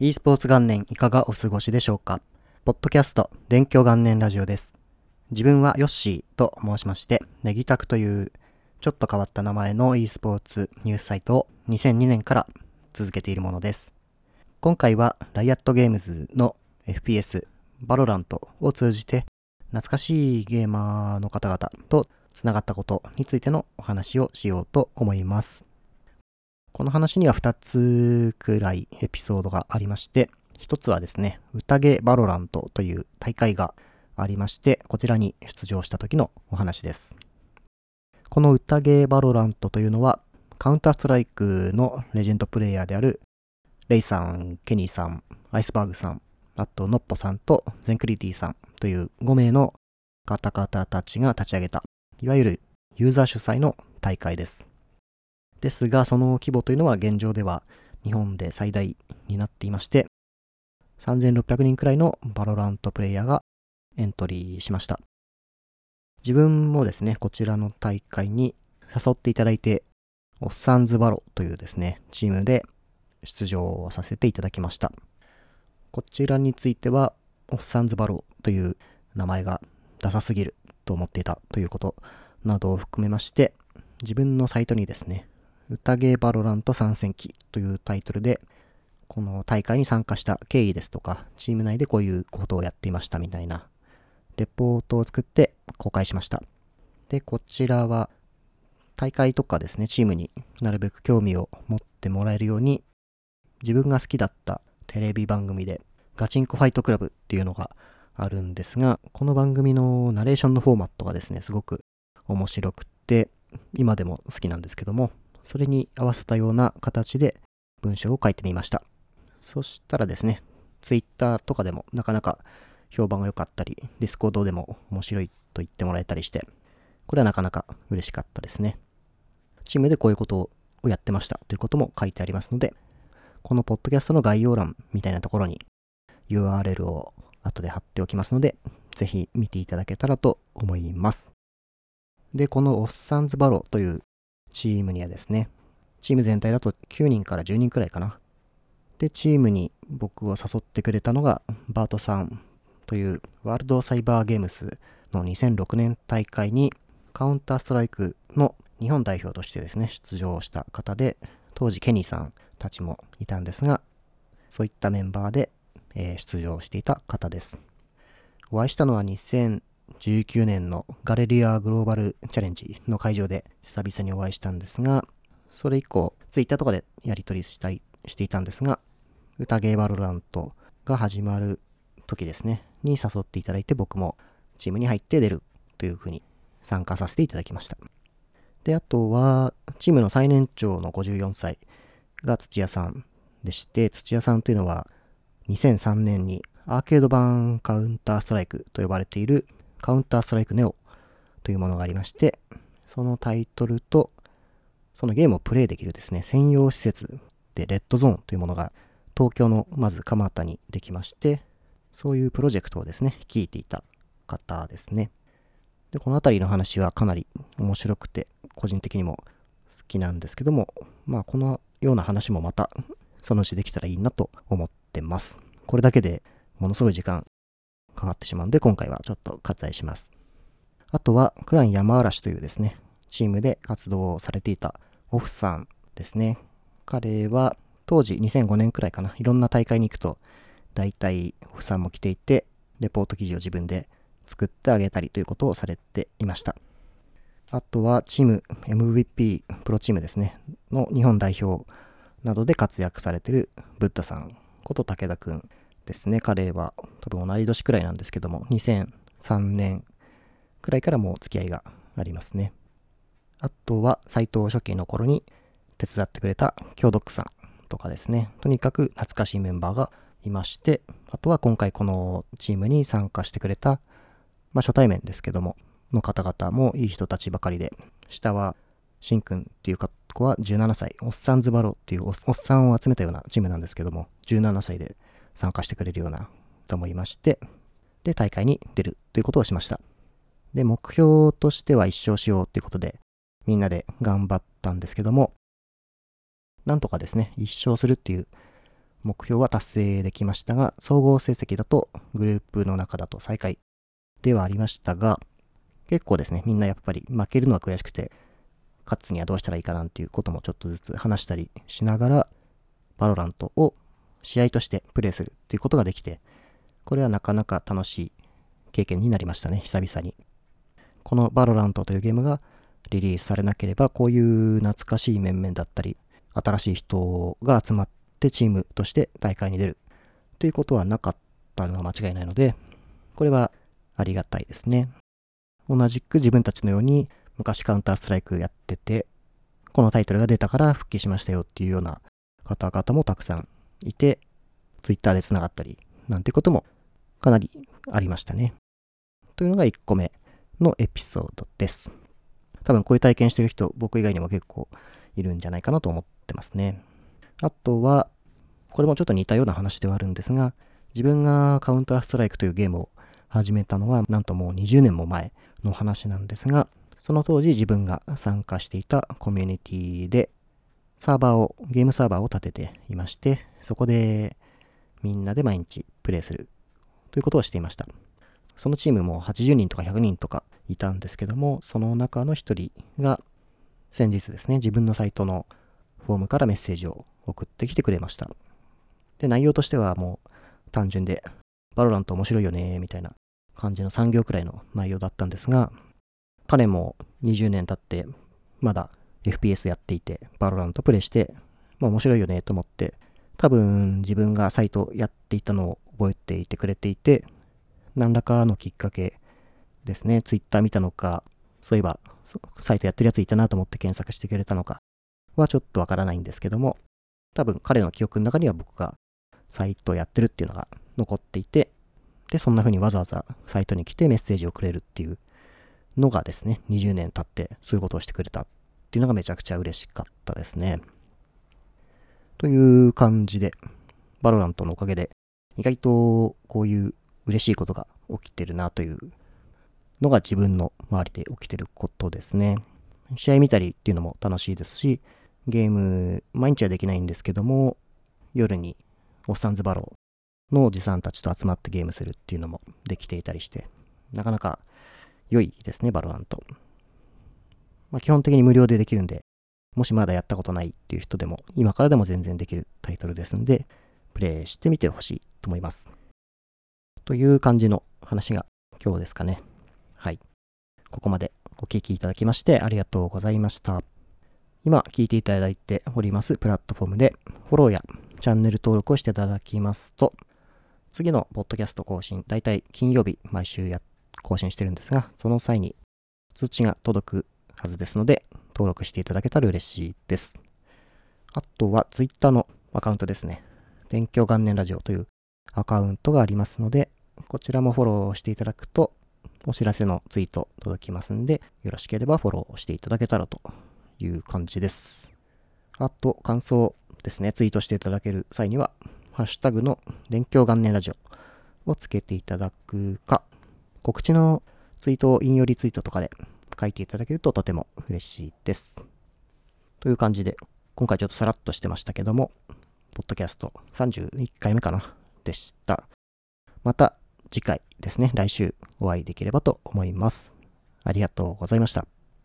e スポーツ元年いかがお過ごしでしょうか？ポッドキャスト勉強元年ラジオです。自分はヨッシーと申しまして、ネギタクというちょっと変わった名前の e スポーツニュースサイトを2002年から続けているものです。今回はライアットゲームズの FPS バロラントを通じて懐かしいゲーマーの方々とつながったことについてのお話をしようと思います。この話には2つくらいエピソードがありまして、1つはですね、宴バロラントという大会がありまして、こちらに出場した時のお話です。この宴バロラントというのは、カウンターストライクのレジェンドプレイヤーであるレイさん、ケニーさん、アイスバーグさん、あとノッポさんとゼンクリティさんという5名の方々たちが立ち上げたいわゆるユーザー主催の大会です。ですが、その規模というのは現状では日本で最大になっていまして、3600人くらいのバロラントプレイヤーがエントリーしました。自分もですね、こちらの大会に誘っていただいて、オッサンズバロというですね、チームで出場させていただきました。こちらについては、オッサンズバロという名前がダサすぎると思っていたということなどを含めまして、自分のサイトにですね、宴 VALORANT参戦記というタイトルで、この大会に参加した経緯ですとか、チーム内でこういうことをやっていましたみたいな、レポートを作って公開しました。で、こちらは、大会とかですね、チームになるべく興味を持ってもらえるように、自分が好きだったテレビ番組で、ガチンコファイトクラブっていうのがあるんですが、この番組のナレーションのフォーマットがですね、すごく面白くて、今でも好きなんですけども、それに合わせたような形で文章を書いてみました。そしたらですね、Twitter とかでもなかなか評判が良かったり、Discord でも面白いと言ってもらえたりして、これはなかなか嬉しかったですね。チームでこういうことをやってましたということも書いてありますので、このポッドキャストの概要欄みたいなところに URL を後で貼っておきますので、ぜひ見ていただけたらと思います。で、このオッサンズバロというチームにはですね、チーム全体だと9人から10人くらいかな。で、チームに僕を誘ってくれたのが、バートさんというワールドサイバーゲームスの2006年大会にカウンターストライクの日本代表としてですね、出場した方で、当時ケニーさんたちもいたんですが、そういったメンバーでえー、出場していた方です。お会いしたのは2019年のガレリアグローバルチャレンジの会場で久々にお会いしたんですが、それ以降、ツイッターとかでやり取りしたりしていたんですが、歌ゲーバロラントが始まる時ですね、に誘っていただいて僕もチームに入って出るというふうに参加させていただきました。で、あとは、チームの最年長の54歳が土屋さんでして、土屋さんというのは、2003年にアーケード版カウンターストライクと呼ばれているカウンターストライクネオというものがありまして、そのタイトルとそのゲームをプレイできるですね、専用施設でレッドゾーンというものが東京のまず蒲田にできまして、そういうプロジェクトをですね、率いていた方ですね。で、この辺りの話はかなり面白くて、個人的にも好きなんですけども、まあこのような話もまたそのうちできたらいいなと思ってます。これだけでものすごい時間かかってしまうんで、今回はちょっと割愛します。あとは、クラン山嵐というですね、チームで活動をされていたオフさんですね。彼は当時2005年くらいかな、いろんな大会に行くと、大体オフさんも来ていて、レポート記事を自分で作ってあげたりということをされていました。あとはチーム MVP プロチームですね、の日本代表などで活躍されてるブッダさんこと武田くんですね。彼は多分同い年くらいなんですけども、2003年くらいからもう付き合いがありますね。あとは斎藤初期の頃に手伝ってくれた京ドックさんとかですね。とにかく懐かしいメンバーがいまして、あとは今回このチームに参加してくれた、まあ初対面ですけども、の方々もいい人たちばかりで、下はしんくんっていう子は17歳、おっさんズバロっていうおっさんを集めたようなチームなんですけども、17歳で参加してくれるようなと思いまして、で、大会に出るということをしました。で、目標としては一勝しようということで、みんなで頑張ったんですけども、なんとかですね、一勝するっていう目標は達成できましたが、総合成績だとグループの中だと最下位ではありましたが、結構ですね、みんなやっぱり負けるのは悔しくて、勝つにはどうしたらいいかなんていうこともちょっとずつ話したりしながら、VALORANT を試合としてプレイするっていうことができて、これはなかなか楽しい経験になりましたね、久々に。この VALORANT というゲームがリリースされなければ、こういう懐かしい面々だったり、新しい人が集まってチームとして大会に出るということはなかったのは間違いないので、これはありがたいですね。同じく自分たちのように昔 Counter-Strike やってて、このタイトルが出たから復帰しましたよっていうような方々もたくさんいて、ツイッターで繋がったり、なんてこともかなりありましたね。というのが1個目のエピソードです。多分こういう体験してる人、僕以外にも結構いるんじゃないかなと思ってますね。あとは、これもちょっと似たような話ではあるんですが、自分がカウンターストライクというゲームを始めたのは、なんともう20年も前の話なんですが、その当時自分が参加していたコミュニティで、サーバーを、ゲームサーバーを立てていまして、そこでみんなで毎日プレイするということをしていました。そのチームも80人とか100人とかいたんですけども、その中の一人が先日ですね、自分のサイトのフォームからメッセージを送ってきてくれました。で、内容としてはもう単純で、VALORANT 面白いよね、みたいな感じの3行くらいの内容だったんですが、彼も20年経って、まだ FPS やっていて、 VALORANT プレイして、まあ面白いよねと思って、多分自分がサイトやっていたのを覚えていてくれていて、何らかのきっかけですね、Twitter 見たのか、そういえばサイトやってるやついたなと思って検索してくれたのかはちょっとわからないんですけども、多分彼の記憶の中には僕がサイトやってるっていうのが残っていて、で、そんな風にわざわざサイトに来てメッセージをくれるっていうのがですね、20年経ってそういうことをしてくれたっていうのがめちゃくちゃ嬉しかったですね。という感じで、 VALORANT のおかげで、意外とこういう嬉しいことが起きてるなというのが自分の周りで起きてることですね。試合見たりっていうのも楽しいですし、ゲーム、毎日はできないんですけども、夜にオッサンズバロのおじさんたちと集まってゲームするっていうのもできていたりして、なかなか良いですね、 VALORANT。まあ、基本的に無料でできるんで、もしまだやったことないっていう人でも、今からでも全然できるタイトルですんで、プレイしてみてほしいと思います。という感じの話が今日ですかね。はい。ここまでお聴きいただきましてありがとうございました。今聞いていただいておりますプラットフォームでフォローやチャンネル登録をしていただきますと、次のポッドキャスト更新、だいたい金曜日毎週や更新してるんですが、その際に通知が届くはずですので、登録していただけたら嬉しいです。あとは Twitter のアカウントですね。勉強元年ラジオというアカウントがありますので、こちらもフォローしていただくと、お知らせのツイート届きますんで、よろしければフォローしていただけたらという感じです。あと、感想ですね、ツイートしていただける際には、ハッシュタグの勉強元年ラジオをつけていただくか、告知のツイートを引用リツイートとかで書いていただけるととても嬉しいです。という感じで、今回ちょっとさらっとしてましたけども、ポッドキャスト31回目かなでした。また次回ですね、来週お会いできればと思います。ありがとうございました。